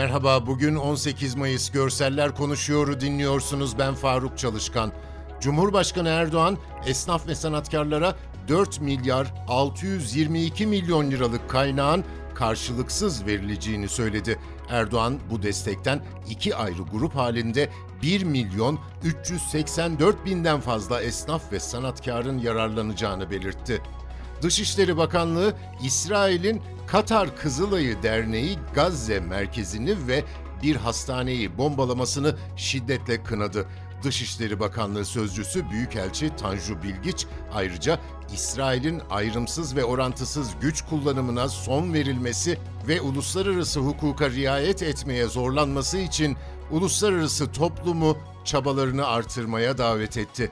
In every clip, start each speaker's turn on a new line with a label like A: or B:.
A: Merhaba, bugün 18 Mayıs Görseller Konuşuyor'u dinliyorsunuz. Ben Faruk Çalışkan. Cumhurbaşkanı Erdoğan, esnaf ve sanatkarlara 4 milyar 622 milyon liralık kaynağın karşılıksız verileceğini söyledi. Erdoğan bu destekten iki ayrı grup halinde 1 milyon 384 binden fazla esnaf ve sanatkarın yararlanacağını belirtti. Dışişleri Bakanlığı, İsrail'in Katar Kızılayı Derneği Gazze merkezini ve bir hastaneyi bombalamasını şiddetle kınadı. Dışişleri Bakanlığı Sözcüsü Büyükelçi Tanju Bilgiç ayrıca İsrail'in ayrımsız ve orantısız güç kullanımına son verilmesi ve uluslararası hukuka riayet etmeye zorlanması için uluslararası toplumu çabalarını artırmaya davet etti.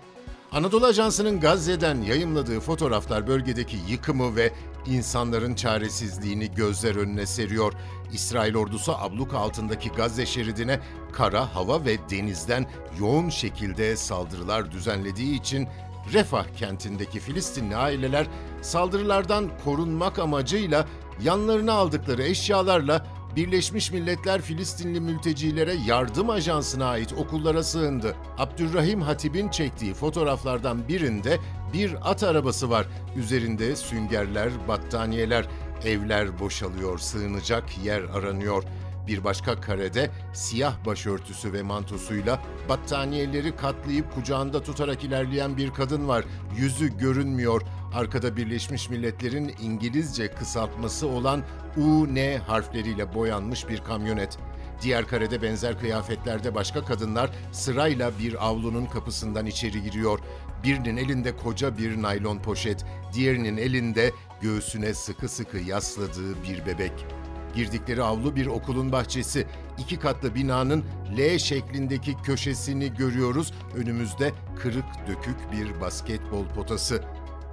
A: Anadolu Ajansı'nın Gazze'den yayımladığı fotoğraflar bölgedeki yıkımı ve insanların çaresizliğini gözler önüne seriyor. İsrail ordusu abluka altındaki Gazze şeridine kara, hava ve denizden yoğun şekilde saldırılar düzenlediği için Refah kentindeki Filistinli aileler saldırılardan korunmak amacıyla yanlarına aldıkları eşyalarla Birleşmiş Milletler Filistinli mültecilere yardım ajansına ait okullara sığındı. Abdurrahim Hatib'in çektiği fotoğraflardan birinde bir at arabası var. Üzerinde süngerler, battaniyeler, evler boşalıyor, sığınacak yer aranıyor. Bir başka karede siyah başörtüsü ve mantosuyla battaniyeleri katlayıp kucağında tutarak ilerleyen bir kadın var. Yüzü görünmüyor. Arkada Birleşmiş Milletler'in İngilizce kısaltması olan UN harfleriyle boyanmış bir kamyonet. Diğer karede benzer kıyafetlerde başka kadınlar sırayla bir avlunun kapısından içeri giriyor. Birinin elinde koca bir naylon poşet, diğerinin elinde göğsüne sıkı sıkı yasladığı bir bebek. Girdikleri avlu bir okulun bahçesi. İki katlı binanın L şeklindeki köşesini görüyoruz. Önümüzde kırık dökük bir basketbol potası.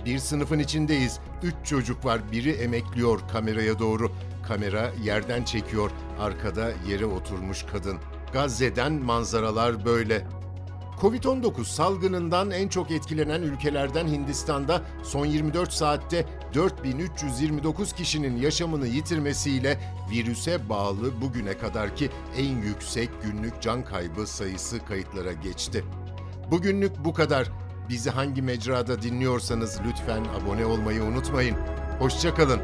A: Bir sınıfın içindeyiz. Üç çocuk var. Biri emekliyor kameraya doğru. Kamera yerden çekiyor. Arkada yere oturmuş kadın. Gazze'den manzaralar böyle. Covid-19 salgınından en çok etkilenen ülkelerden Hindistan'da son 24 saatte 4329 kişinin yaşamını yitirmesiyle virüse bağlı bugüne kadarki en yüksek günlük can kaybı sayısı kayıtlara geçti. Bugünlük bu kadar. Bizi hangi mecrada dinliyorsanız lütfen abone olmayı unutmayın. Hoşçakalın.